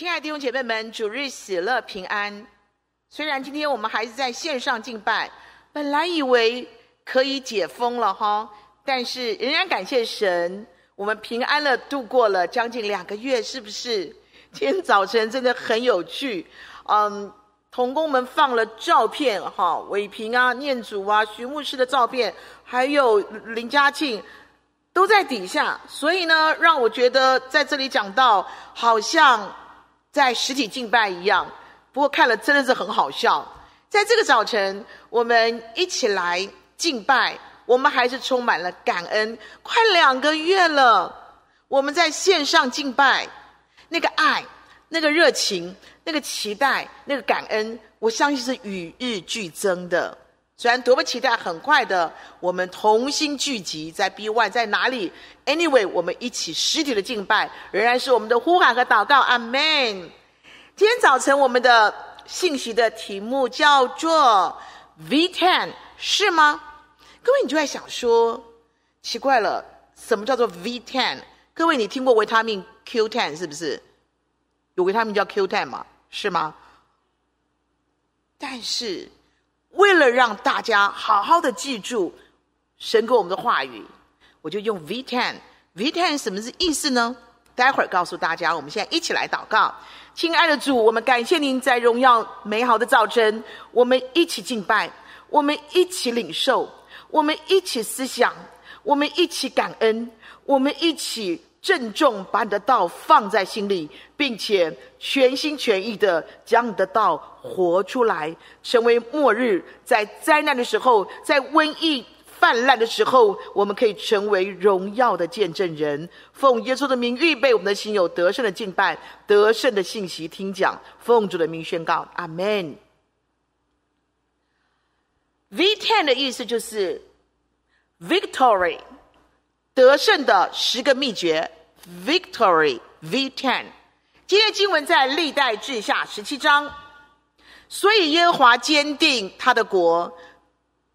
亲爱的弟兄姐妹们，主日喜乐平安。虽然今天我们还是在线上敬拜，本来以为可以解封了哈，但是仍然感谢神，我们平安的度过了将近两个月，是不是？今天早晨真的很有趣，嗯，同工们放了照片哈，伟平啊、念祖啊、徐牧师的照片，还有林嘉庆。都在底下，所以呢，让我觉得在这里讲到，好像在实体敬拜一样。不过看了真的是很好笑。在这个早晨，我们一起来敬拜，我们还是充满了感恩。快两个月了，我们在线上敬拜，那个爱、那个热情、那个期待、那个感恩，我相信是与日俱增的。虽然多么期待，很快的，我们同心聚集在 B One，在哪里？Anyway，我们一起实体的敬拜，仍然是我们的呼喊和祷告。阿门。今天早晨我们的信息的题目叫做 V10，是吗？各位，你就在想说，奇怪了，什么叫做 V10？各位，你听过维他命 Q10 是不是？有维他命叫 Q10 吗？是吗？但是。为了让大家好好的记住神给我们的话语，我就用 V10。V10 什么是意思呢？待会儿告诉大家。我们现在一起来祷告，亲爱的主，我们感谢您在荣耀美好的早晨，我们一起敬拜，我们一起领受，我们一起思想，我们一起感恩，我们一起。郑重把你的道放在心里，并且全心全意的将你的道活出来，成为末日在灾难的时候，在瘟疫泛滥的时候，我们可以成为荣耀的见证人。奉耶稣的名预备我们的心，有得胜的敬拜，得胜的信息听讲。奉主的名宣告，阿门。V ten 的意思就是 Victory。得胜的十个秘诀，Victory V10。今天经文在历代志下十七章。所以耶和华坚定他的国，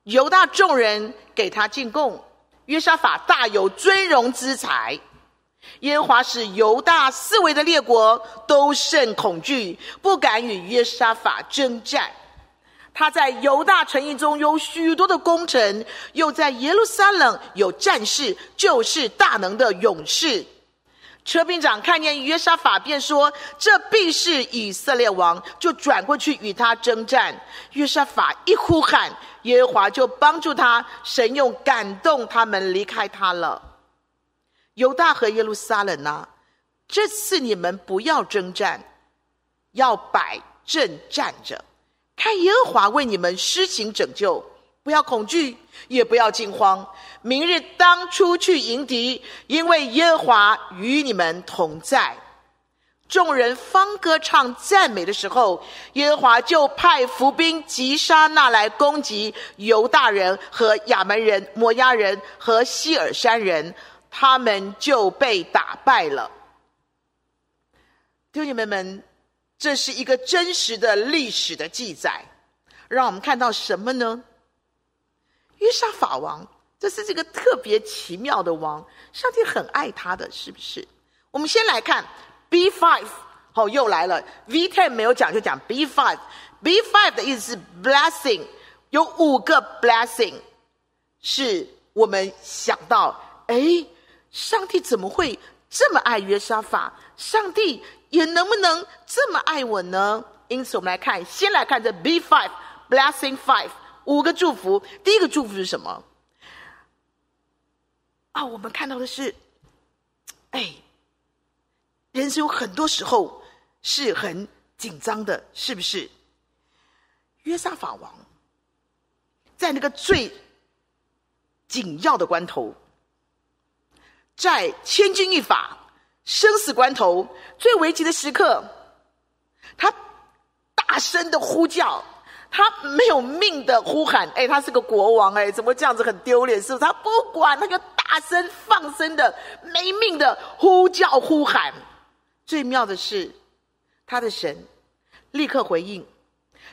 犹大众人给他进贡，约沙法大有尊荣之财。耶和华使犹大四围的列国都甚恐惧，不敢与约沙法征战。他在犹大城邑中有许多的功臣，又在耶路撒冷有战士，就是大能的勇士。车兵长看见约沙法，便说：“这必是以色列王。”就转过去与他征战。约沙法一呼喊，耶和华就帮助他，神用感动他们离开他了。犹大和耶路撒冷啊，这次你们不要征战，要摆阵站着。看耶和华为你们施行拯救，不要恐惧，也不要惊慌。明日当出去迎敌，因为耶和华与你们同在。众人方歌唱赞美的时候，耶和华就派伏兵击杀那来攻击犹大人和亚扪人、摩押人和希尔山人，他们就被打败了。弟兄姐妹们。这是一个真实的历史的记载，让我们看到什么呢？约沙法王，这是这个特别奇妙的王，上帝很爱他的，是不是？我们先来看 B five，好，又来了。V ten 没有讲，就讲 B five。B five 的意思是 blessing，有五个 blessing，是我们想到，哎，上帝怎么会这么爱约沙法？上帝。也能不能这么爱我呢？因此，我们来看，先来看这 B five blessing five 五个祝福。第一个祝福是什么？啊，我们看到的是，哎，人生有很多时候是很紧张的，是不是？约沙法王在那个最紧要的关头，在千钧一发。生死关头，最危急的时刻，他大声的呼叫，他没有命的呼喊。哎，他是个国王，哎，怎么这样子很丢脸？是不是？他不管，他就大声放声的没命的呼叫呼喊。最妙的是，他的神立刻回应，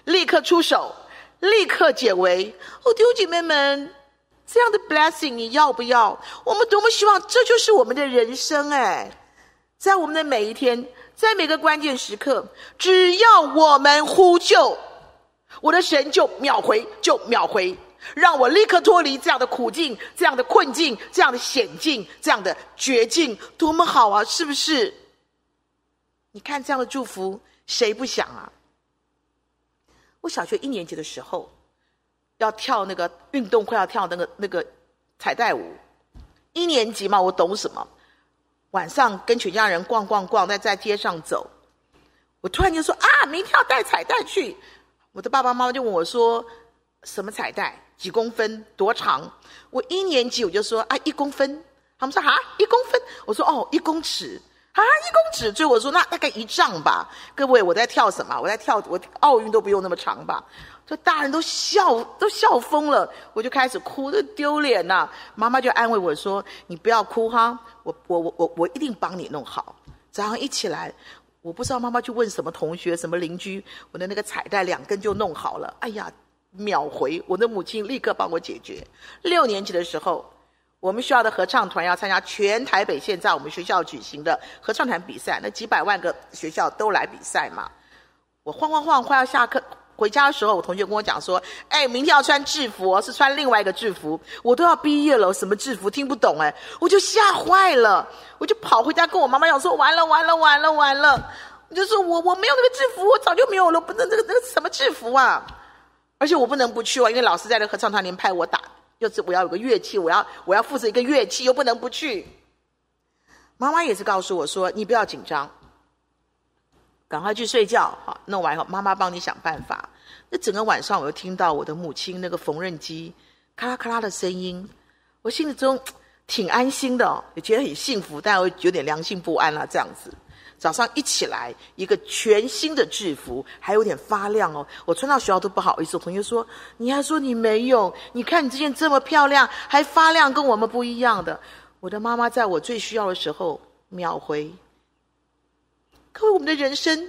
立刻出手，立刻解围。哦，弟兄姐妹们，这样的 blessing 你要不要？我们多么希望这就是我们的人生，哎。在我们的每一天，在每个关键时刻，只要我们呼救，我的神就秒回，就秒回，让我立刻脱离这样的苦境、这样的困境、这样的险境、这样的绝境，多么好啊！是不是？你看这样的祝福，谁不想啊？我小学一年级的时候，要跳那个运动会，要跳那个那个彩带舞。一年级嘛，我懂什么？晚上跟全家人逛逛逛，在在街上走，我突然就说啊，明天要带彩带去。我的爸爸妈妈就问我说，什么彩带？几公分？多长？我一年级我就说啊，一公分。他们说啊，一公分。我说哦，一公尺啊，一公尺。所以我说那大概一丈吧。各位，我在跳什么？我在跳，我奥运都不用那么长吧？这大人都笑，都笑疯了，我就开始哭，这丢脸呐！妈妈就安慰我说：“你不要哭哈，我我我我我一定帮你弄好。”早上一起来，我不知道妈妈去问什么同学、什么邻居，我的那个彩带两根就弄好了。哎呀，秒回！我的母亲立刻帮我解决。六年级的时候，我们学校的合唱团要参加全台北县在我们学校举行的合唱团比赛，那几百万个学校都来比赛嘛。我晃晃晃，快要下课。回家的时候，我同学跟我讲说：“哎，明天要穿制服，是穿另外一个制服。”我都要毕业了，什么制服听不懂哎，我就吓坏了，我就跑回家跟我妈妈讲说：“完了，完了，完了，完了！”我就说我我没有那个制服，我早就没有了，不能那个那个什么制服啊！而且我不能不去哦，因为老师在那合唱团里面派我打，就是我要有个乐器，我要我要负责一个乐器，又不能不去。妈妈也是告诉我说：“你不要紧张。”赶快去睡觉，好，弄完以后妈妈帮你想办法。那整个晚上，我又听到我的母亲那个缝纫机咔啦咔啦的声音，我心里中挺安心的，也觉得很幸福，但我有点良心不安了。这样子，早上一起来，一个全新的制服，还有点发亮哦。我穿到学校都不好意思，同学说：“你还说你没有？你看你这件这么漂亮，还发亮，跟我们不一样的。”我的妈妈在我最需要的时候秒回。各位，我们的人生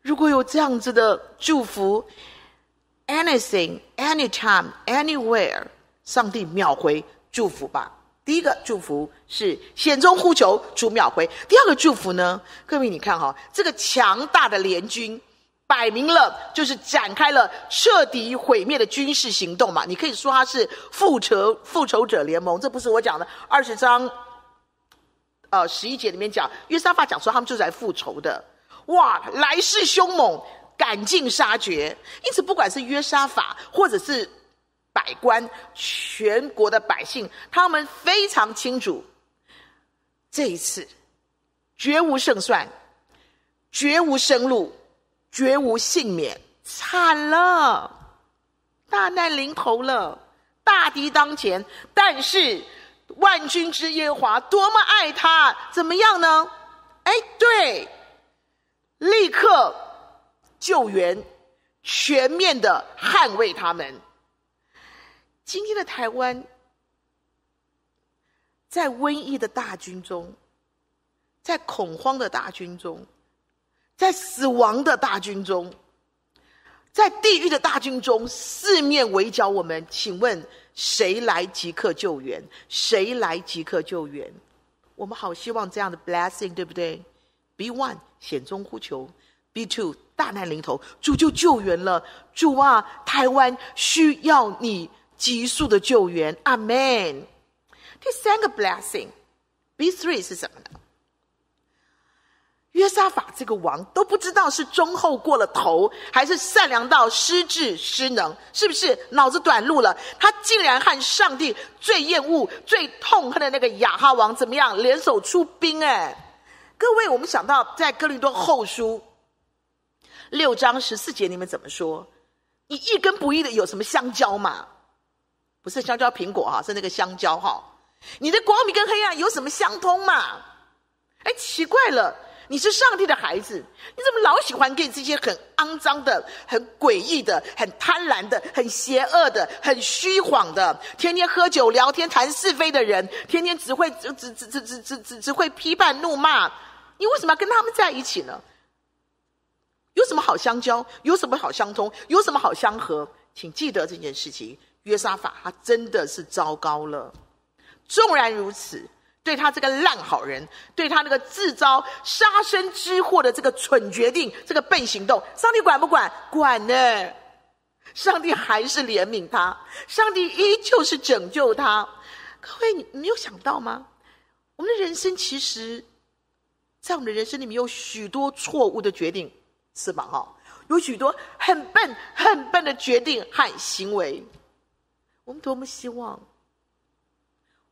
如果有这样子的祝福，anything, anytime, anywhere，上帝秒回祝福吧。第一个祝福是险中呼求，主秒回。第二个祝福呢？各位，你看哈、哦，这个强大的联军，摆明了就是展开了彻底毁灭的军事行动嘛。你可以说它是复仇复仇者联盟，这不是我讲的二十章。呃，十一节里面讲，约沙法讲说他们就是来复仇的，哇，来势凶猛，赶尽杀绝。因此，不管是约沙法，或者是百官，全国的百姓，他们非常清楚，这一次绝无胜算，绝无生路，绝无幸免，惨了，大难临头了，大敌当前。但是。万军之耶华多么爱他，怎么样呢？哎，对，立刻救援，全面的捍卫他们。今天的台湾，在瘟疫的大军中，在恐慌的大军中，在死亡的大军中，在地狱的大军中，四面围剿我们。请问？谁来即刻救援？谁来即刻救援？我们好希望这样的 blessing，对不对？Be one，险中呼求；Be two，大难临头，主就救援了。主啊，台湾需要你急速的救援。阿门。第三个 blessing，b three 是什么呢？约沙法这个王都不知道是忠厚过了头，还是善良到失智失能，是不是脑子短路了？他竟然和上帝最厌恶、最痛恨的那个亚哈王怎么样联手出兵？哎，各位，我们想到在哥林多后书六章十四节，你们怎么说？你一跟不义的有什么相交吗？不是香蕉苹果哈，是那个香蕉哈。你的光明跟黑暗有什么相通吗？哎，奇怪了。你是上帝的孩子，你怎么老喜欢跟这些很肮脏的、很诡异的、很贪婪的、很邪恶的、很虚谎的、天天喝酒聊天谈是非的人，天天只会只只只只只只只会批判怒骂？你为什么要跟他们在一起呢？有什么好相交？有什么好相通？有什么好相合？请记得这件事情。约沙法他真的是糟糕了。纵然如此，对他这个烂好人，对他那个自招杀身之祸的这个蠢决定，这个笨行动，上帝管不管？管呢。上帝还是怜悯他，上帝依旧是拯救他。各位，你你有想到吗？我们的人生其实，在我们的人生里面有许多错误的决定，是吧？哈，有许多很笨、很笨的决定和行为。我们多么希望，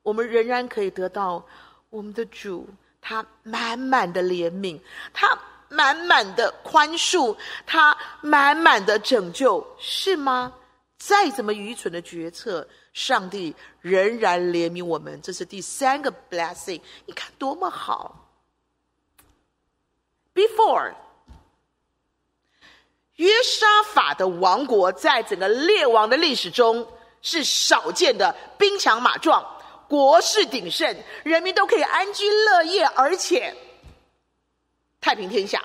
我们仍然可以得到我们的主，他满满的怜悯，他。满满的宽恕，他满满的拯救，是吗？再怎么愚蠢的决策，上帝仍然怜悯我们。这是第三个 blessing，你看多么好。Before，约沙法的王国在整个列王的历史中是少见的，兵强马壮，国势鼎盛，人民都可以安居乐业，而且。太平天下，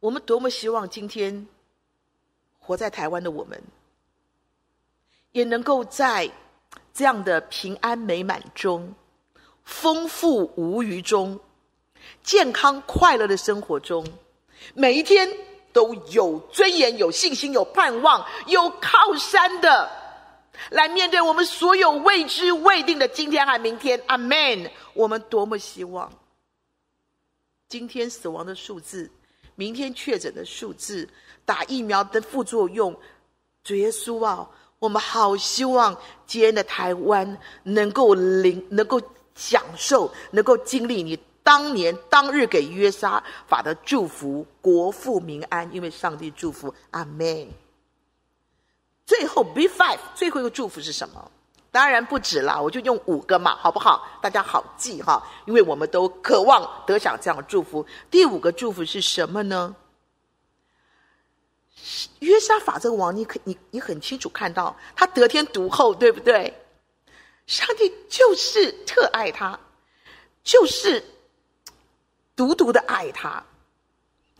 我们多么希望今天活在台湾的我们，也能够在这样的平安美满中、丰富无余中、健康快乐的生活中，每一天都有尊严、有信心、有盼望、有靠山的。来面对我们所有未知未定的今天和明天，阿门。我们多么希望今天死亡的数字，明天确诊的数字，打疫苗的副作用，主耶稣啊，我们好希望今天的台湾能够领，能够享受，能够经历你当年当日给约沙法的祝福，国富民安，因为上帝祝福，阿门。最后 B five 最后一个祝福是什么？当然不止了，我就用五个嘛，好不好？大家好记哈，因为我们都渴望得享这样的祝福。第五个祝福是什么呢？约沙法这个王，你可你你很清楚看到，他得天独厚，对不对？上帝就是特爱他，就是独独的爱他，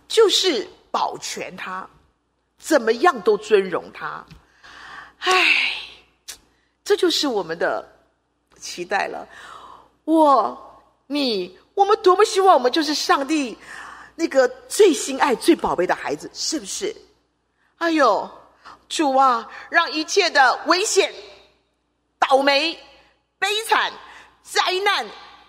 就是保全他，怎么样都尊荣他。唉，这就是我们的期待了。我、你、我们多么希望我们就是上帝那个最心爱、最宝贝的孩子，是不是？哎呦，主啊，让一切的危险、倒霉、悲惨、灾难、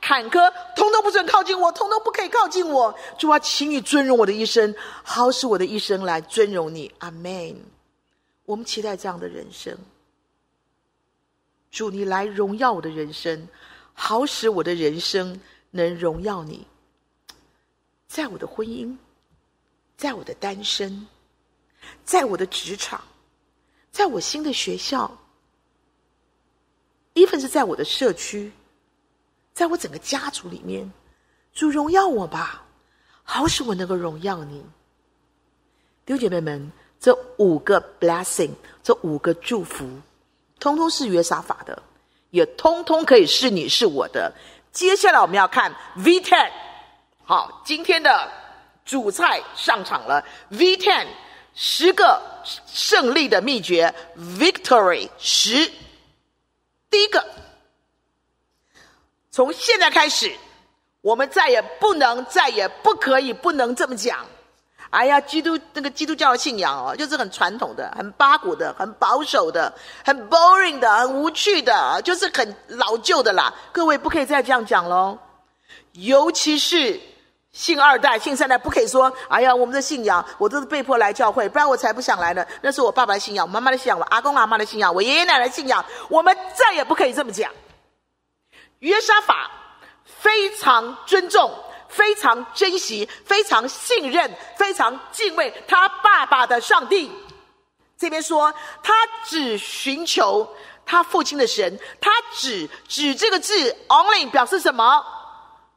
坎坷，通通不准靠近我，通通不可以靠近我。主啊，请你尊荣我的一生，好使我的一生来尊荣你。阿门。我们期待这样的人生，主，你来荣耀我的人生，好使我的人生能荣耀你。在我的婚姻，在我的单身，在我的职场，在我新的学校，even 是在我的社区，在我整个家族里面，主荣耀我吧，好使我能够荣耀你。弟兄姐妹们。这五个 blessing，这五个祝福，通通是约沙法的，也通通可以是你是我的。接下来我们要看 V ten，好，今天的主菜上场了。，V ten，十个胜利的秘诀，Victory 十。第一个，从现在开始，我们再也不能，再也不可以，不能这么讲。哎呀，基督那个基督教的信仰哦，就是很传统的、很八股的、很保守的、很 boring 的、很无趣的，就是很老旧的啦。各位不可以再这样讲喽，尤其是信二代、信三代，不可以说：“哎呀，我们的信仰我都是被迫来教会，不然我才不想来呢。”那是我爸爸的信仰、我妈妈的信仰、我阿公阿妈的信仰、我爷爷奶奶信仰，我们再也不可以这么讲。约沙法非常尊重。非常珍惜、非常信任、非常敬畏他爸爸的上帝。这边说，他只寻求他父亲的神。他只只这个字 only 表示什么？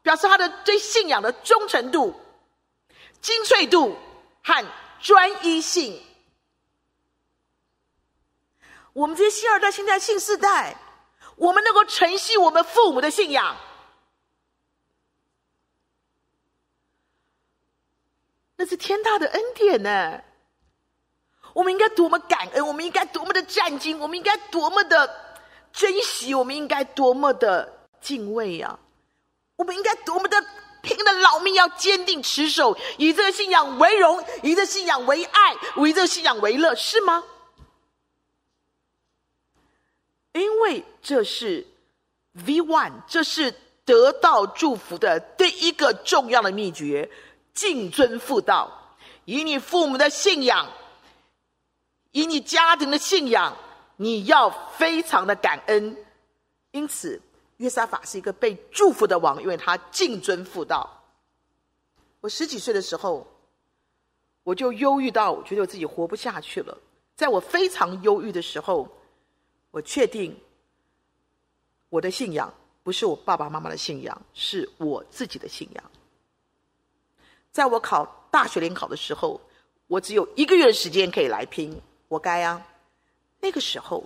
表示他的对信仰的忠诚度、精粹度和专一性。我们这些信二代、信三代、信四代，我们能够承袭我们父母的信仰。那是天大的恩典呢！我们应该多么感恩，我们应该多么的战兢，我们应该多么的珍惜，我们应该多么的敬畏呀、啊！我们应该多么的拼了老命，要坚定持守，以这个信仰为荣，以这个信仰为爱，以这个信仰为乐，是吗？因为这是 V one，这是得到祝福的第一个重要的秘诀：敬尊父道，以你父母的信仰，以你家庭的信仰，你要非常的感恩。因此，约沙法是一个被祝福的王，因为他敬尊父道。我十几岁的时候，我就忧郁到我觉得我自己活不下去了。在我非常忧郁的时候，我确定，我的信仰不是我爸爸妈妈的信仰，是我自己的信仰。在我考大学联考的时候，我只有一个月的时间可以来拼，活该啊！那个时候，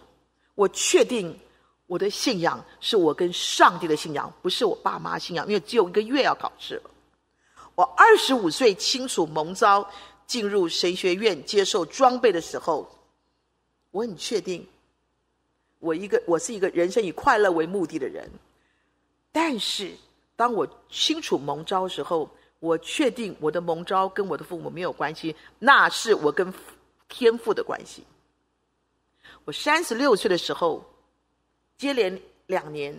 我确定我的信仰是我跟上帝的信仰，不是我爸妈信仰，因为只有一个月要考试了。我二十五岁清楚蒙召进入神学院接受装备的时候，我很确定。我一个，我是一个人生以快乐为目的的人，但是当我清楚蒙招的时候，我确定我的蒙招跟我的父母没有关系，那是我跟天父的关系。我三十六岁的时候，接连两年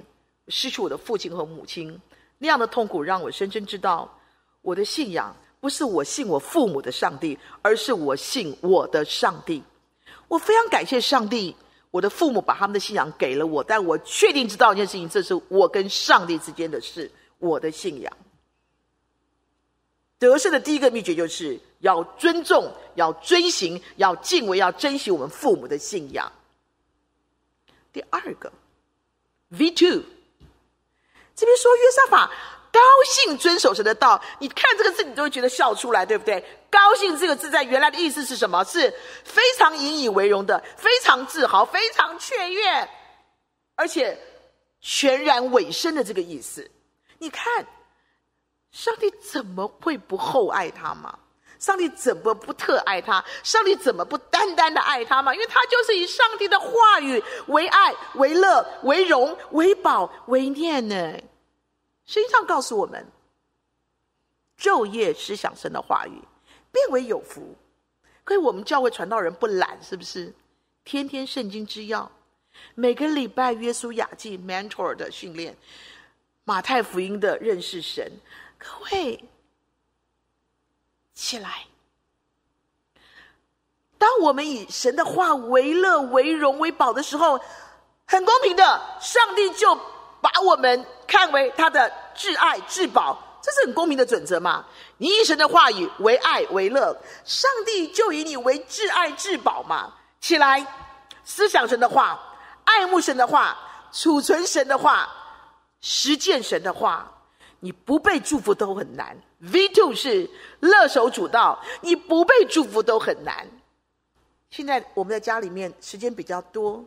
失去我的父亲和母亲，那样的痛苦让我深深知道，我的信仰不是我信我父母的上帝，而是我信我的上帝。我非常感谢上帝。我的父母把他们的信仰给了我，但我确定知道一件事情，这是我跟上帝之间的事，我的信仰。得胜的第一个秘诀就是要尊重、要遵循、要敬畏、要珍惜我们父母的信仰。第二个，V two，这边说约沙法。高兴遵守神的道，你看这个字，你都会觉得笑出来，对不对？高兴这个字在原来的意思是什么？是非常引以为荣的，非常自豪，非常雀跃，而且全然委身的这个意思。你看，上帝怎么会不厚爱他吗？上帝怎么不特爱他？上帝怎么不单单的爱他吗？因为他就是以上帝的话语为爱、为乐、为荣、为宝、为念呢。圣经上告诉我们，昼夜思想神的话语，变为有福。可以，我们教会传道人不懒，是不是？天天圣经之要，每个礼拜约书亚记 mentor 的训练，马太福音的认识神。各位，起来！当我们以神的话为乐、为荣、为宝的时候，很公平的，上帝就。把我们看为他的至爱至宝，这是很公平的准则嘛？你以神的话语为爱为乐，上帝就以你为至爱至宝嘛？起来，思想神的话，爱慕神的话，储存神的话，实践神的话，你不被祝福都很难。V two 是乐守主道，你不被祝福都很难。现在我们在家里面时间比较多，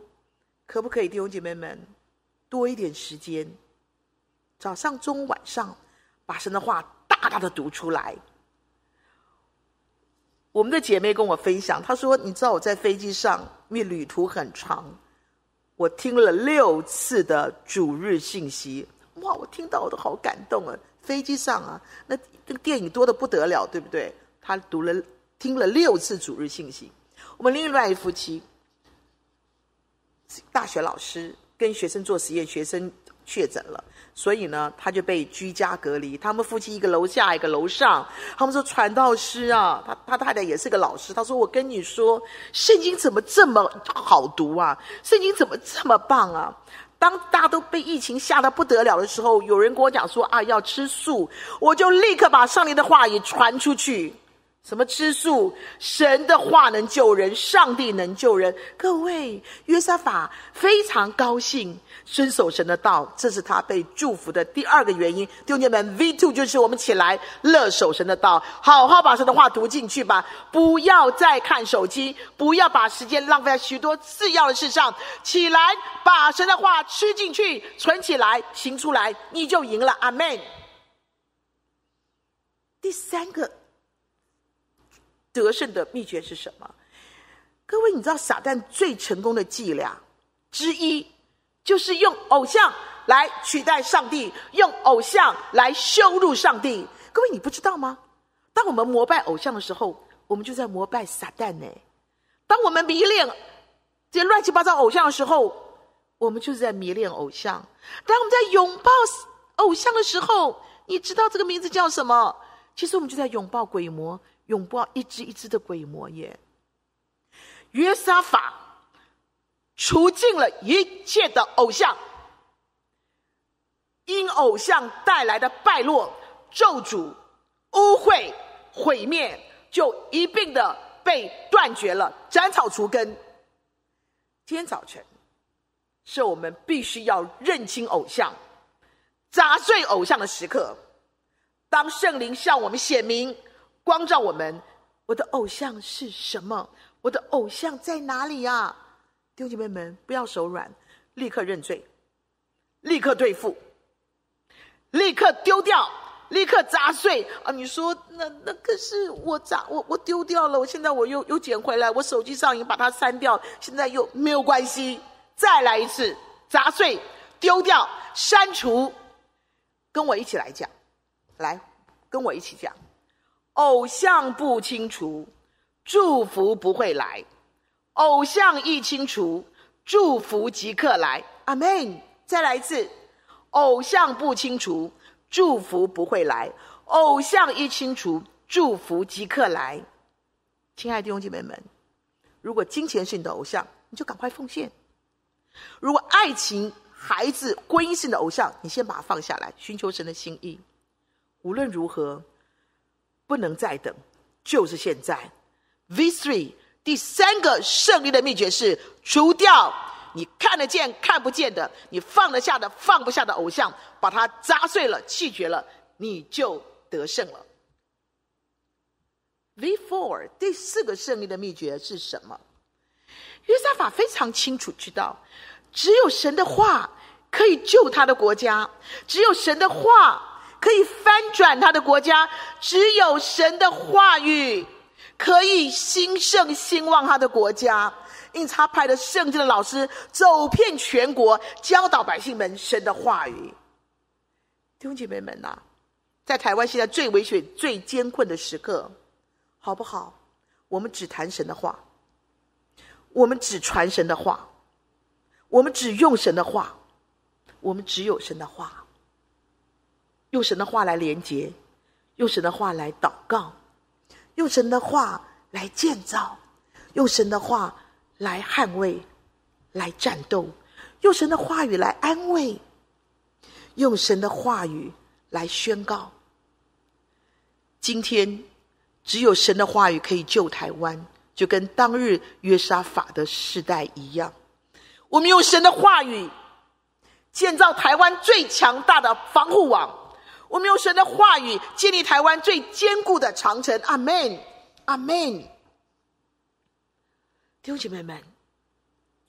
可不可以弟兄姐妹们？多一点时间，早上、中午、晚上，把神的话大大的读出来。我们的姐妹跟我分享，她说：“你知道我在飞机上，因为旅途很长，我听了六次的主日信息。哇，我听到我都好感动啊！飞机上啊，那这个电影多得不得了，对不对？她读了听了六次主日信息。我们另外一夫妻，大学老师。”跟学生做实验，学生确诊了，所以呢，他就被居家隔离。他们夫妻一个楼下，一个楼上。他们说传道师啊，他他太太也是个老师。他说：“我跟你说，圣经怎么这么好读啊？圣经怎么这么棒啊？”当大家都被疫情吓得不得了的时候，有人跟我讲说：“啊，要吃素。”我就立刻把上帝的话也传出去。什么吃素？神的话能救人，上帝能救人。各位，约沙法非常高兴遵守神的道，这是他被祝福的第二个原因。弟兄姐妹们，V two 就是我们起来乐守神的道，好好把神的话读进去吧，不要再看手机，不要把时间浪费在许多次要的事上。起来，把神的话吃进去，存起来，行出来，你就赢了。阿门。第三个。得胜的秘诀是什么？各位，你知道撒旦最成功的伎俩之一，就是用偶像来取代上帝，用偶像来羞辱上帝。各位，你不知道吗？当我们膜拜偶像的时候，我们就在膜拜撒旦呢。当我们迷恋这些乱七八糟偶像的时候，我们就是在迷恋偶像。当我们在拥抱偶像的时候，你知道这个名字叫什么？其实我们就在拥抱鬼魔，拥抱一只一只的鬼魔耶。约沙法除尽了一切的偶像，因偶像带来的败落、咒诅、污秽、毁灭，就一并的被断绝了，斩草除根。今天早晨。是我们必须要认清偶像、砸碎偶像的时刻。当圣灵向我们显明、光照我们，我的偶像是什么？我的偶像在哪里呀？弟兄姐妹们，不要手软，立刻认罪，立刻对付，立刻丢掉，立刻砸碎啊！你说那那可是我砸我我丢掉了，我现在我又又捡回来，我手机上已经把它删掉，现在又没有关系。再来一次，砸碎、丢掉、删除，跟我一起来讲，来，跟我一起讲。偶像不清除，祝福不会来；偶像一清除，祝福即刻来。阿门。再来一次，偶像不清除，祝福不会来；偶像一清除，祝福即刻来。亲爱的弟兄姐妹们，如果金钱是你的偶像，你就赶快奉献。如果爱情、孩子、婚姻是你的偶像，你先把它放下来，寻求神的心意。无论如何，不能再等，就是现在。V3 第三个胜利的秘诀是除掉你看得见、看不见的，你放得下的、放不下的偶像，把它砸碎了、弃绝了，你就得胜了。V4 第四个胜利的秘诀是什么？约沙法非常清楚知道，只有神的话可以救他的国家，只有神的话可以翻转他的国家，只有神的话语可以兴盛兴旺他的国家。因此，他派了圣经的老师走遍全国，教导百姓们神的话语。弟兄姐妹们呐、在台湾现在最危险、最艰困的时刻，好不好？我们只谈神的话。我们只传神的话，我们只用神的话，我们只有神的话，用神的话来连接，用神的话来祷告，用神的话来建造，用神的话来捍卫，来战斗，用神的话语来安慰，用神的话语来宣告。今天，只有神的话语可以救台湾。就跟当日约沙法的世代一样，我们用神的话语建造台湾最强大的防护网，我们用神的话语建立台湾最坚固的长城。阿门，阿门。弟兄姐妹们，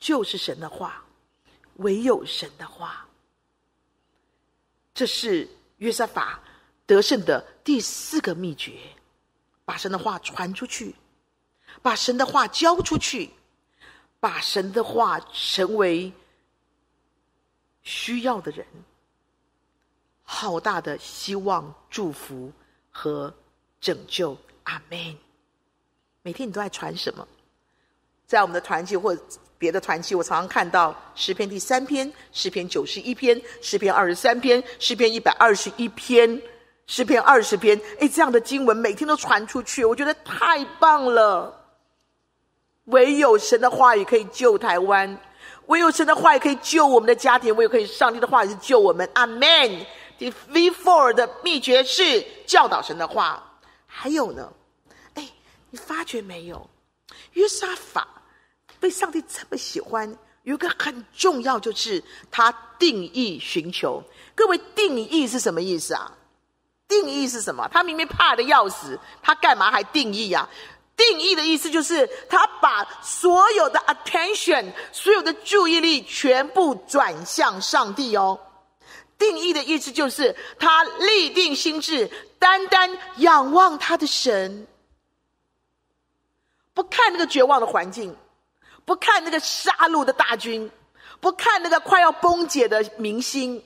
就是神的话，唯有神的话，这是约沙法得胜的第四个秘诀，把神的话传出去。把神的话交出去，把神的话成为需要的人，好大的希望、祝福和拯救。阿门。每天你都在传什么？在我们的团契或别的团契，我常常看到诗篇第三篇、诗篇九十一篇、诗篇二十三篇、诗篇一百二十一篇、诗篇二十篇。哎，这样的经文每天都传出去，我觉得太棒了。唯有神的话语可以救台湾，唯有神的话语可以救我们的家庭，唯有可以上帝的话语是救我们。阿门。第 V4 的秘诀是教导神的话。还有呢，哎，你发觉没有？约沙法被上帝这么喜欢，有一个很重要，就是他定义寻求。各位，定义是什么意思啊？定义是什么？他明明怕得要死，他干嘛还定义呀？定义的意思就是，他把所有的 attention，所有的注意力全部转向上帝哦。定义的意思就是，他立定心智，单单仰望他的神，不看那个绝望的环境，不看那个杀戮的大军，不看那个快要崩解的明星，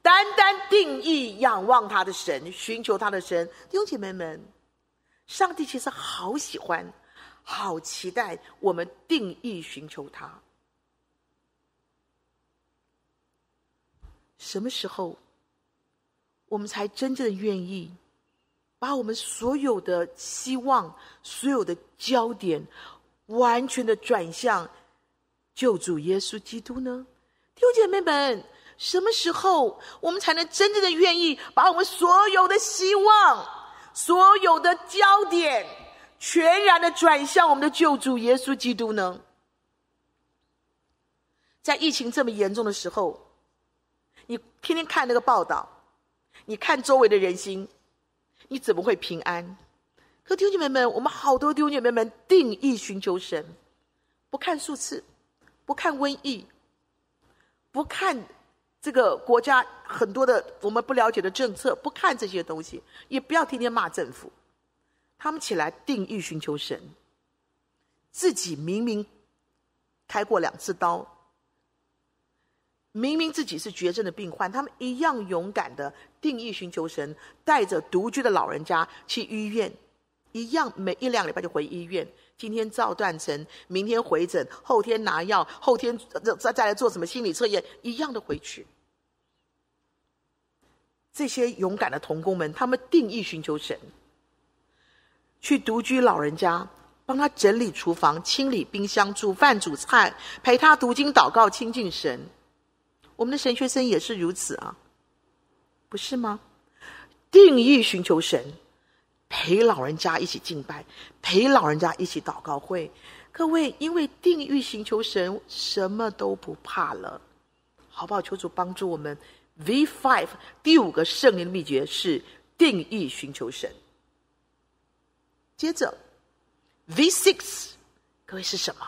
单单定义仰望他的神，寻求他的神。弟兄姐妹们，上帝其实好喜欢，好期待我们定义寻求他。什么时候，我们才真正的愿意把我们所有的希望、所有的焦点，完全的转向救主耶稣基督呢？弟兄姐妹们，什么时候我们才能真正的愿意把我们所有的希望、所有的焦点，全然的转向我们的救主耶稣基督呢？在疫情这么严重的时候。你天天看那个报道，你看周围的人心，你怎么会平安？可弟兄姐妹们，我们好多弟兄姐妹们定义寻求神，不看数次，不看瘟疫，不看这个国家很多的我们不了解的政策，不看这些东西，也不要天天骂政府。他们起来定义寻求神，自己明明开过两次刀。明明自己是绝症的病患，他们一样勇敢的定义寻求神，带着独居的老人家去医院，一样每一两礼拜就回医院。今天照断层，明天回诊，后天拿药，后天再再来做什么心理测验，一样的回去。这些勇敢的童工们，他们定义寻求神，去独居老人家，帮他整理厨房、清理冰箱、煮饭煮菜，陪他读经祷告、亲近神。我们的神学生也是如此啊，不是吗？定意寻求神，陪老人家一起敬拜，陪老人家一起祷告会。各位，因为定意寻求神，什么都不怕了，好不好？求主帮助我们。V five 第五个圣灵的秘诀是定意寻求神。接着，V six，各位是什么？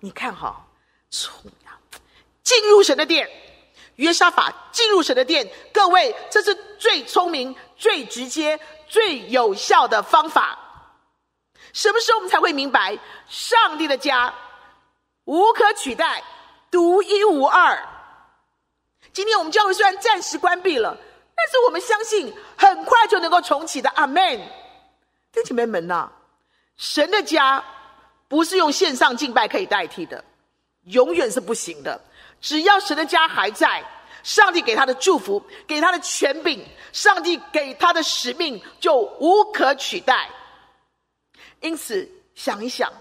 你看哈，从。进入神的殿，约沙法进入神的殿。各位，这是最聪明、最直接、最有效的方法。什么时候我们才会明白，上帝的家无可取代、独一无二？今天我们教会虽然暂时关闭了，但是我们相信很快就能够重启的。阿门！弟兄姐妹们呐，神的家不是用线上敬拜可以代替的，永远是不行的。只要神的家还在，上帝给他的祝福，给他的权柄，上帝给他的使命就无可取代。因此，想一想，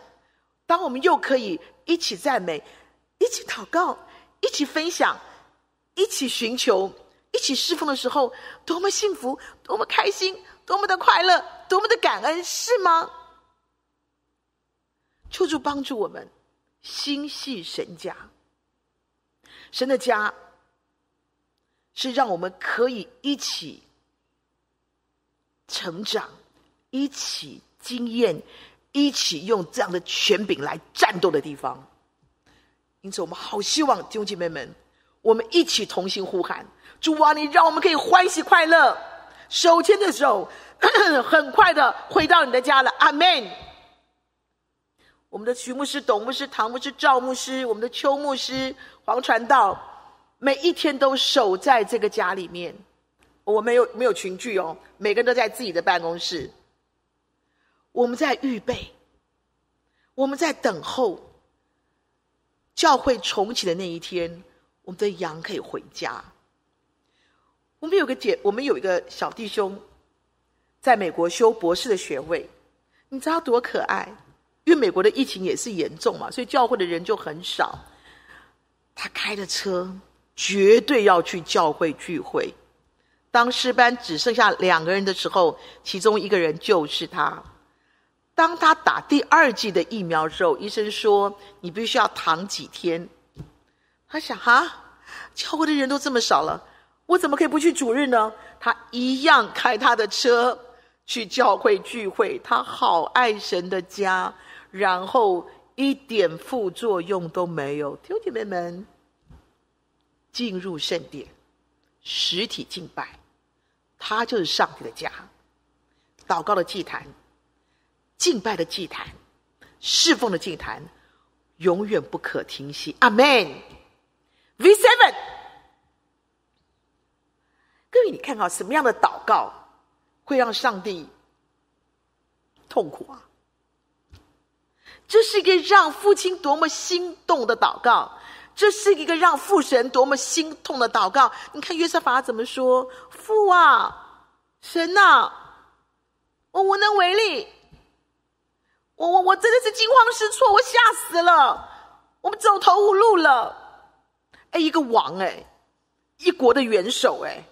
当我们又可以一起赞美、一起祷告、一起分享、一起寻求、一起侍奉的时候，多么幸福，多么开心，多么的快乐，多么的感恩，是吗？求主帮助我们，心系神家。神的家是让我们可以一起成长、一起经验、一起用这样的权柄来战斗的地方。因此，我们好希望弟兄姐妹们，我们一起同心呼喊：主啊，你让我们可以欢喜快乐，手牵着手，很快的回到你的家了。阿门。我们的徐牧师、董牧师、唐牧师、赵牧师，我们的邱牧师。黄传道每一天都守在这个家里面，我没有没有群聚哦，每个人都在自己的办公室。我们在预备，我们在等候教会重启的那一天，我们的羊可以回家。我们有个姐，我们有一个小弟兄，在美国修博士的学位，你知道多可爱？因为美国的疫情也是严重嘛，所以教会的人就很少。他开着车，绝对要去教会聚会。当诗班只剩下两个人的时候，其中一个人就是他。当他打第二剂的疫苗的时候，医生说你必须要躺几天。他想哈，教会的人都这么少了，我怎么可以不去主日呢？他一样开他的车去教会聚会。他好爱神的家，然后。一点副作用都没有，弟兄姐妹们，进入圣殿，实体敬拜，它就是上帝的家，祷告的祭坛，敬拜的祭坛，侍奉的祭坛，永远不可停息。阿门。V seven，各位，你看看什么样的祷告会让上帝痛苦啊？这是一个让父亲多么心动的祷告，这是一个让父神多么心痛的祷告。你看约瑟法怎么说：“父啊，神啊，我无能为力，我我我真的是惊慌失措，我吓死了，我们走投无路了。”哎，一个王哎，一国的元首哎，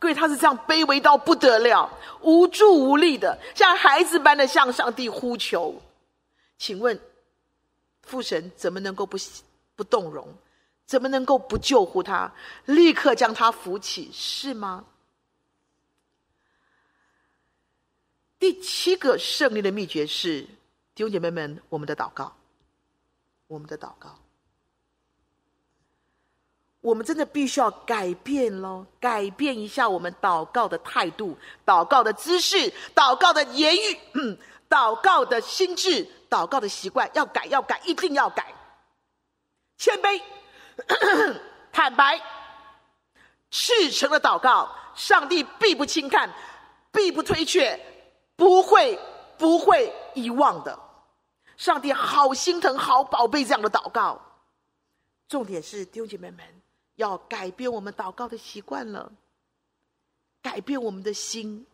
各位他是这样卑微到不得了，无助无力的，像孩子般的向上帝呼求。请问，父神怎么能够不不动容？怎么能够不救护他？立刻将他扶起，是吗？第七个胜利的秘诀是弟兄姐妹们，我们的祷告，我们的祷告。我们真的必须要改变喽，改变一下我们祷告的态度、祷告的姿势、祷告的言语、嗯、祷告的心智、祷告的习惯，要改，要改，一定要改。谦卑、坦白、赤诚的祷告，上帝必不轻看，必不推却，不会不会遗忘的。上帝好心疼、好宝贝这样的祷告。重点是弟兄姐妹们。要改变我们祷告的习惯了，改变我们的心，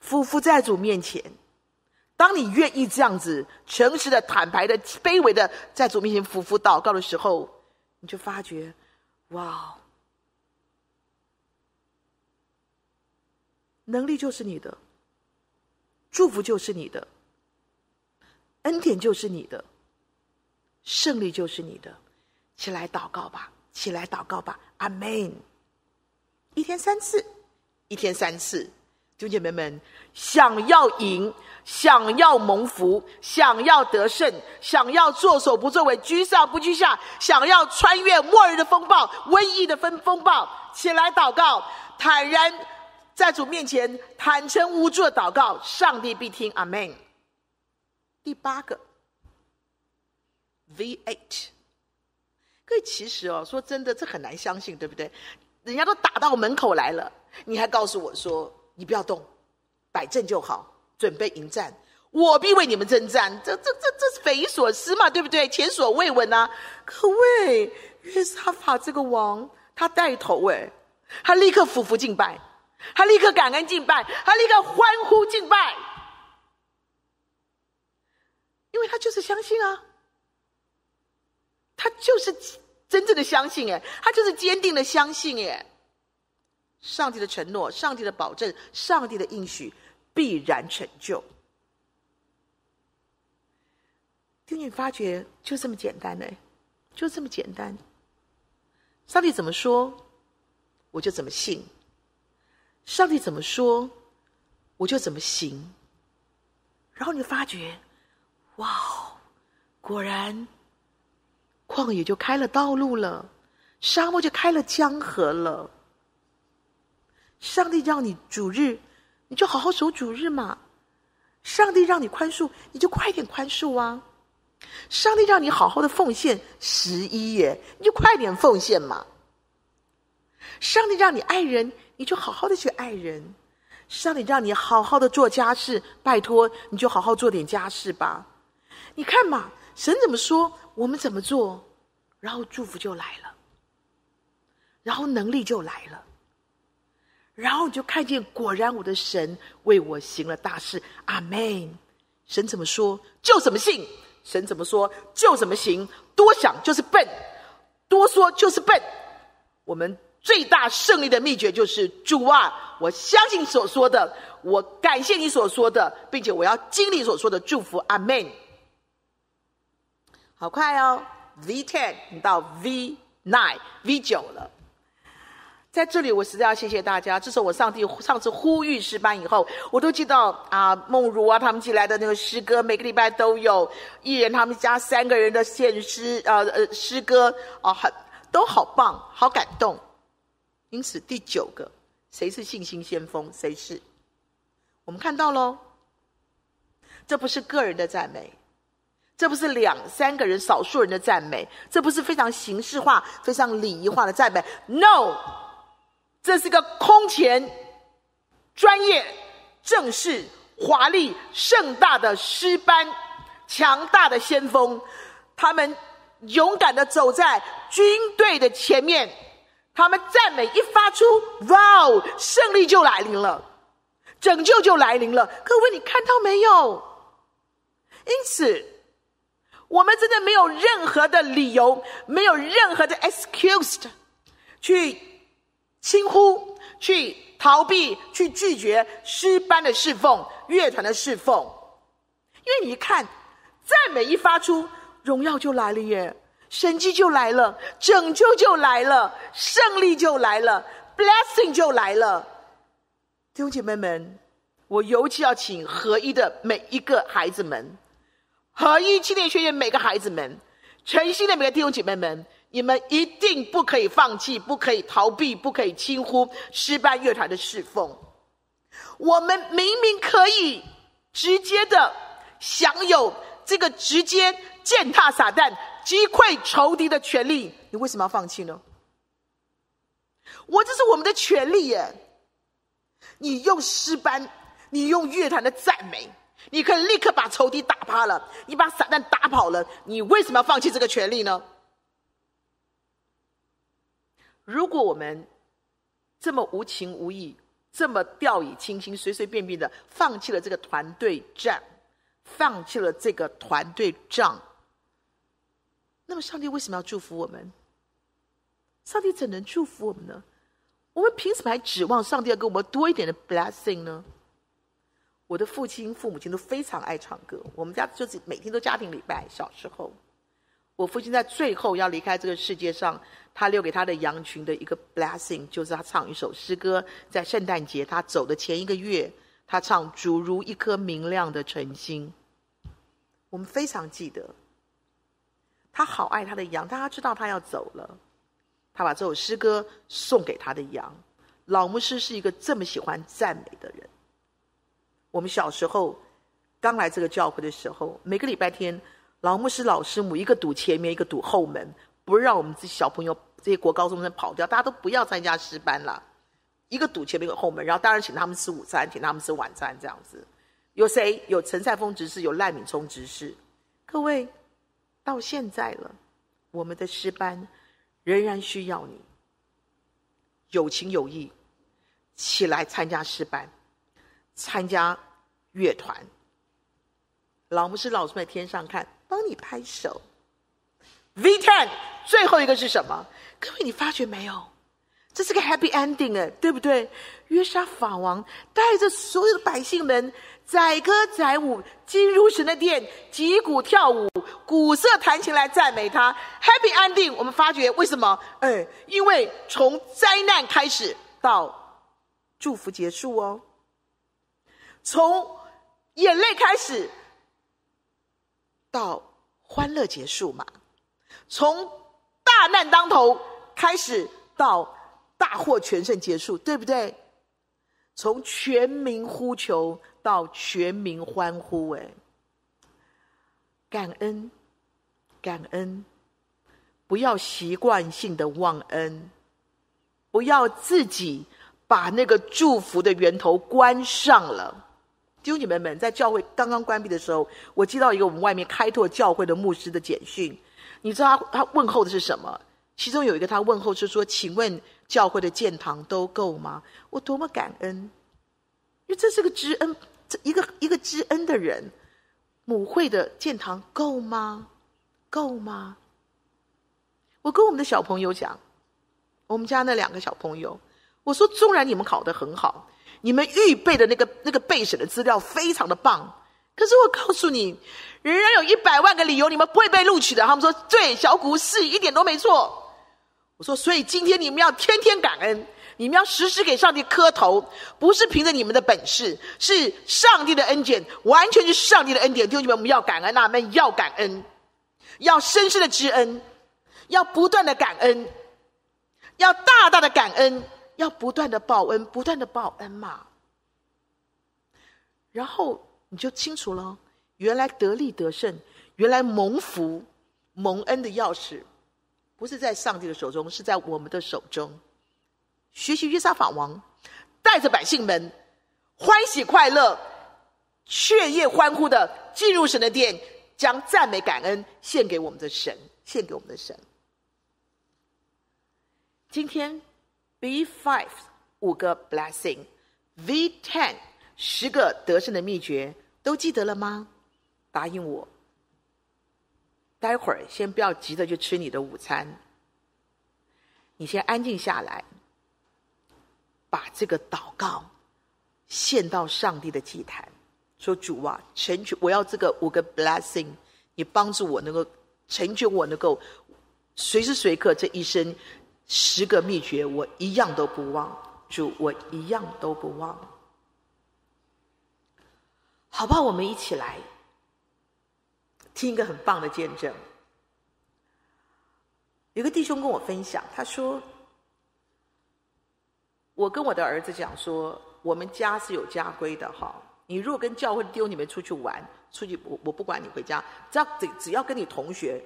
夫妇在主面前。当你愿意这样子诚实的、坦白的、卑微的在主面前俯伏祷告的时候，你就发觉，哇，能力就是你的，祝福就是你的，恩典就是你的，胜利就是你的，起来祷告吧。起来祷告吧，阿门。一天三次，一天三次，弟兄姐妹们，想要赢，想要蒙福，想要得胜，想要作首不作尾，居上不居下，想要穿越末日的风暴、瘟疫的风风暴，起来祷告，坦然在主面前坦诚无助的祷告，上帝必听，阿门。第八个，V eight，。各位，其实哦，说真的，这很难相信，对不对？人家都打到门口来了，你还告诉我说你不要动，摆正就好，准备迎战，我必为你们征战。这、这、这、这是匪夷所思嘛，对不对？前所未闻啊！可谓约沙法这个王，他带头哎，他立刻俯伏敬拜，他立刻感恩敬拜，他立刻欢呼敬拜，因为他就是相信啊。他就是真正的相信，哎，他就是坚定的相信，哎，上帝的承诺、上帝的保证、上帝的应许必然成就。听你发觉就这么简单，呢，就这么简单。上帝怎么说，我就怎么信；上帝怎么说，我就怎么行。然后你发觉，哇，果然。旷野就开了道路了，沙漠就开了江河了。上帝让你主日，你就好好守主日嘛。上帝让你宽恕，你就快点宽恕啊。上帝让你好好的奉献十一耶，你就快点奉献嘛。上帝让你爱人，你就好好的去爱人。上帝让你好好的做家事，拜托你就好好做点家事吧。你看嘛。神怎么说，我们怎么做，然后祝福就来了，然后能力就来了，然后你就看见，果然我的神为我行了大事，阿门。神怎么说？就怎么信，神怎么说？就怎么行，多想就是笨，多说就是笨。我们最大胜利的秘诀就是主啊，我相信所说的，我感谢你所说的，并且我要经历所说的祝福，阿门。好快哦，V ten 你到 V9、V9 了。在这里，我实在要谢谢大家。自从我上帝上次呼吁诗班以后，我都知道啊，梦如啊他们寄来的那个诗歌，每个礼拜都有一人他们家三个人的献诗啊呃诗歌啊，很都好棒，好感动。因此，第九个，谁是信心先锋？谁是？我们看到喽，这不是个人的赞美。这不是两三个人、少数人的赞美，这不是非常形式化、非常礼仪化的赞美。No，这是个空前专业、正式、华丽、盛大的诗班，强大的先锋，他们勇敢的走在军队的前面，他们赞美一发出，哇哦，胜利就来临了，拯救就来临了。各位，你看到没有？因此。我们真的没有任何的理由，没有任何的 excuse 去轻忽、去逃避、去拒绝诗班的侍奉、乐团的侍奉，因为你一看，赞美一发出，荣耀就来了耶，神迹就来了，拯救就来了，胜利就来了，blessing 就来了。弟兄姐妹们，我尤其要请合一的每一个孩子们。合一青年学院每个孩子们，诚心的每个弟兄姐妹们，你们一定不可以放弃，不可以逃避，不可以轻忽诗班乐团的侍奉。我们明明可以直接的享有这个直接践踏撒旦、击溃仇敌的权利，你为什么要放弃呢？我这是我们的权利耶！你用诗班，你用乐团的赞美。你可以立刻把仇敌打趴了，你把撒旦打跑了，你为什么要放弃这个权利呢？如果我们这么无情无义，这么掉以轻心，随随便便的放弃了这个团队战，放弃了这个团队仗，那么上帝为什么要祝福我们？上帝怎能祝福我们呢？我们凭什么还指望上帝要给我们多一点的 blessing 呢？我的父亲、父母亲都非常爱唱歌。我们家就是每天都家庭礼拜。小时候，我父亲在最后要离开这个世界上，他留给他的羊群的一个 blessing，就是他唱一首诗歌。在圣诞节他走的前一个月，他唱“主如一颗明亮的晨星”。我们非常记得，他好爱他的羊，但他知道他要走了，他把这首诗歌送给他的羊。老牧师是一个这么喜欢赞美的人。我们小时候刚来这个教会的时候，每个礼拜天，老牧师、老师母一个堵前面，一个堵后门，不让我们这些小朋友、这些国高中生跑掉。大家都不要参加诗班了，一个堵前面，一个后门。然后当然请他们吃午餐，请他们吃晚餐，这样子。有谁？有陈赛峰执事，有赖敏聪执事。各位，到现在了，我们的诗班仍然需要你，有情有义，起来参加诗班。参加乐团，老牧师老师在天上看，帮你拍手。V10 最后一个是什么？各位，你发觉没有？这是个 happy ending 哎，对不对？约沙法王带着所有的百姓们载歌载舞进入神的殿，击鼓跳舞，鼓瑟弹琴来赞美他。Happy ending，我们发觉为什么？哎，因为从灾难开始到祝福结束哦。从眼泪开始到欢乐结束嘛，从大难当头开始到大获全胜结束，对不对？从全民呼求到全民欢呼，哎，感恩，感恩，不要习惯性的忘恩，不要自己把那个祝福的源头关上了。弟兄姐妹们，在教会刚刚关闭的时候，我接到一个我们外面开拓教会的牧师的简讯。你知道他他问候的是什么？其中有一个他问候是说：“请问教会的建堂都够吗？”我多么感恩，因为这是个知恩，这一个一个知恩的人。母会的建堂够吗？够吗？我跟我们的小朋友讲，我们家那两个小朋友，我说：纵然你们考得很好。你们预备的那个那个备审的资料非常的棒，可是我告诉你，仍然有一百万个理由你们不会被录取的。他们说对，小古是一点都没错。我说，所以今天你们要天天感恩，你们要时时给上帝磕头，不是凭着你们的本事，是上帝的恩典，完全是上帝的恩典。弟兄们，我们要感恩，那们要感恩，要深深的知恩，要不断的感恩，要大大的感恩。要不断的报恩，不断的报恩嘛，然后你就清楚了，原来得力得胜，原来蒙福、蒙恩的钥匙，不是在上帝的手中，是在我们的手中。学习约沙法王，带着百姓们欢喜快乐、雀跃欢呼的进入神的殿，将赞美感恩献给我们的神，献给我们的神。今天 B five 五个 blessing，V ten 十个得胜的秘诀，都记得了吗？答应我。待会儿先不要急着去吃你的午餐，你先安静下来，把这个祷告献到上帝的祭坛，说：“主啊，成全我要这个五个 blessing，你帮助我能够成全我能够随时随刻这一生十个秘诀，我一样都不忘，主，我一样都不忘，好不好？我们一起来。”听一个很棒的见证，有个弟兄跟我分享，他说：“我跟我的儿子讲说，我们家是有家规的哈。你如果跟教会丢你们出去玩，出去我我不管你回家，只要只只要跟你同学，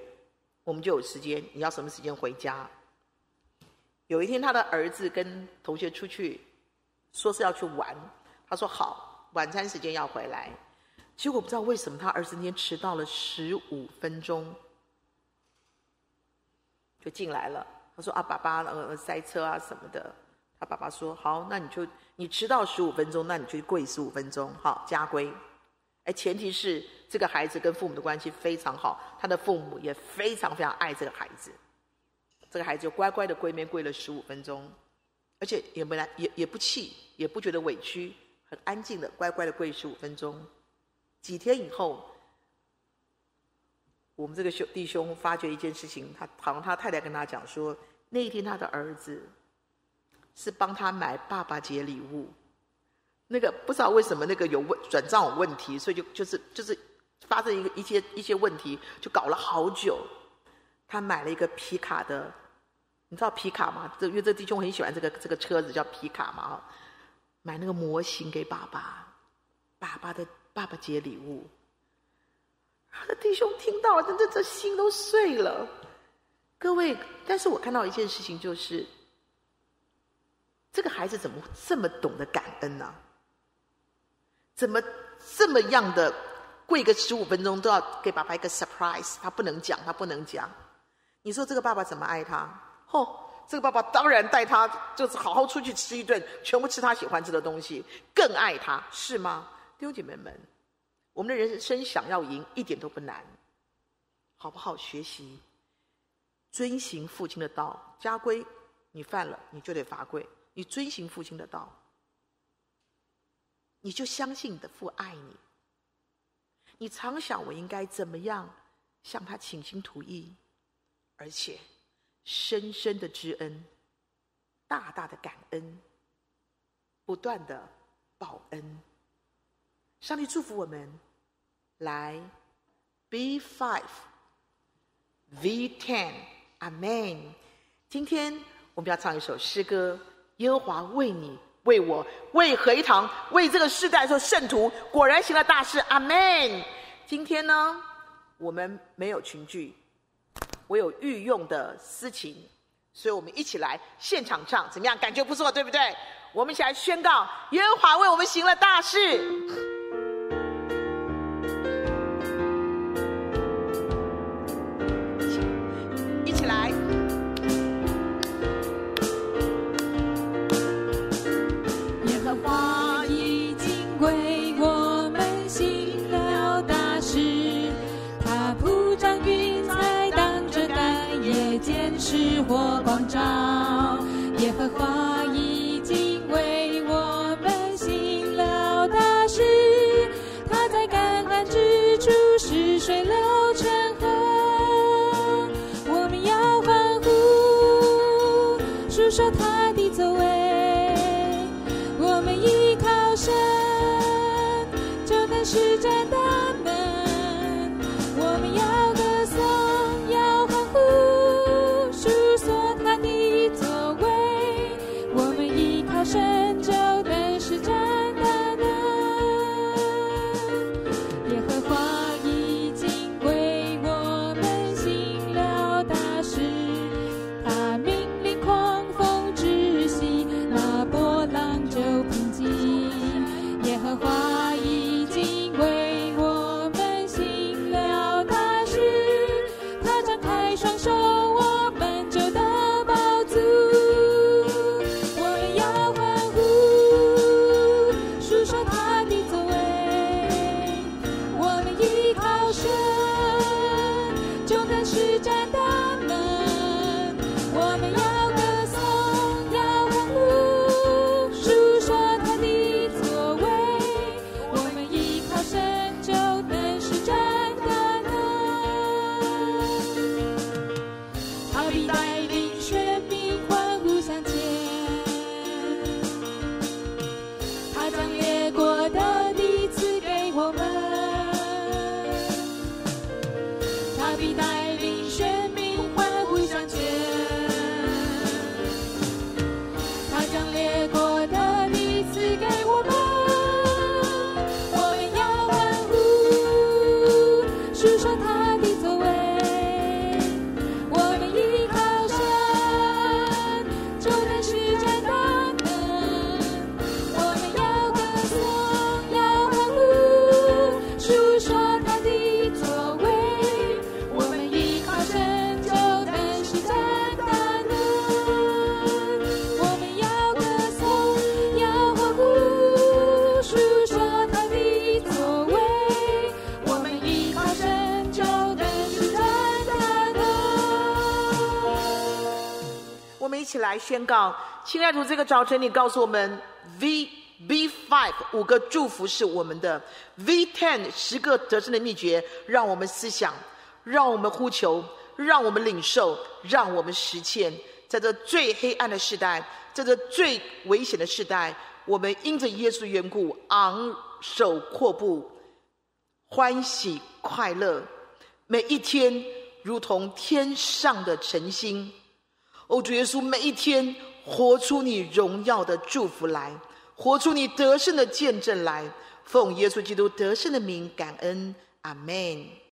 我们就有时间。你要什么时间回家？”有一天，他的儿子跟同学出去，说是要去玩，他说好，晚餐时间要回来。结果不知道为什么，他儿子那天迟到了十五分钟，就进来了。他说：“啊，爸爸，呃，塞车啊什么的。”他爸爸说：“好，那你就你迟到十五分钟，那你就跪十五分钟，好，家规。哎，前提是这个孩子跟父母的关系非常好，他的父母也非常非常爱这个孩子。这个孩子就乖乖的跪面跪了十五分钟，而且也没来，也也不气，也不觉得委屈，很安静的乖乖的跪十五分钟。”几天以后，我们这个兄弟兄发觉一件事情，他好像他太太跟他讲说，那一天他的儿子是帮他买爸爸节礼物，那个不知道为什么那个有问转账有问题，所以就就是就是发生一个一些一些问题，就搞了好久。他买了一个皮卡的，你知道皮卡吗？这因为这弟兄很喜欢这个这个车子叫皮卡嘛，买那个模型给爸爸，爸爸的。爸爸节礼物，他的弟兄听到了，真的这心都碎了。各位，但是我看到一件事情，就是这个孩子怎么这么懂得感恩呢、怎么这么样的跪个十五分钟都要给爸爸一个 surprise？他不能讲，他不能讲。你说这个爸爸怎么爱他？哦，这个爸爸当然带他，就是好好出去吃一顿，全部吃他喜欢吃的东西，更爱他，是吗？弟兄姐妹们，我们的人生想要赢一点都不难，好不好？学习遵行父亲的道，家规你犯了你就得罚跪，你遵行父亲的道，你就相信你的父爱你。你常想我应该怎么样向他倾心吐意，而且深深的知恩，大大的感恩，不断的报恩。上帝祝福我们，来，B five V ten Amen。今天我们要唱一首诗歌，耶和华为你、为我、为合一堂、为这个世代说圣徒，果然行了大事，Amen。今天呢，我们没有群聚，我有御用的私琴，所以我们一起来现场唱，怎么样？感觉不错，对不对？我们一起来宣告，耶和华为我们行了大事。我光照，耶和华已经为我们行了大事，他在干旱之处使水流成河，我们要欢呼，述说他的。何必带？来宣告，亲爱的，这个早晨你告诉我们，V V five 五个祝福是我们的，V ten 十个得胜的秘诀，让我们思想，让我们呼求，让我们领受，让我们实践，在这最黑暗的时代，在这最危险的时代，我们因着耶稣的缘故，昂首阔步，欢喜快乐，每一天如同天上的晨星。欧，主耶稣，每一天活出你荣耀的祝福来，活出你得胜的见证来，奉耶稣基督得胜的名感恩，阿门。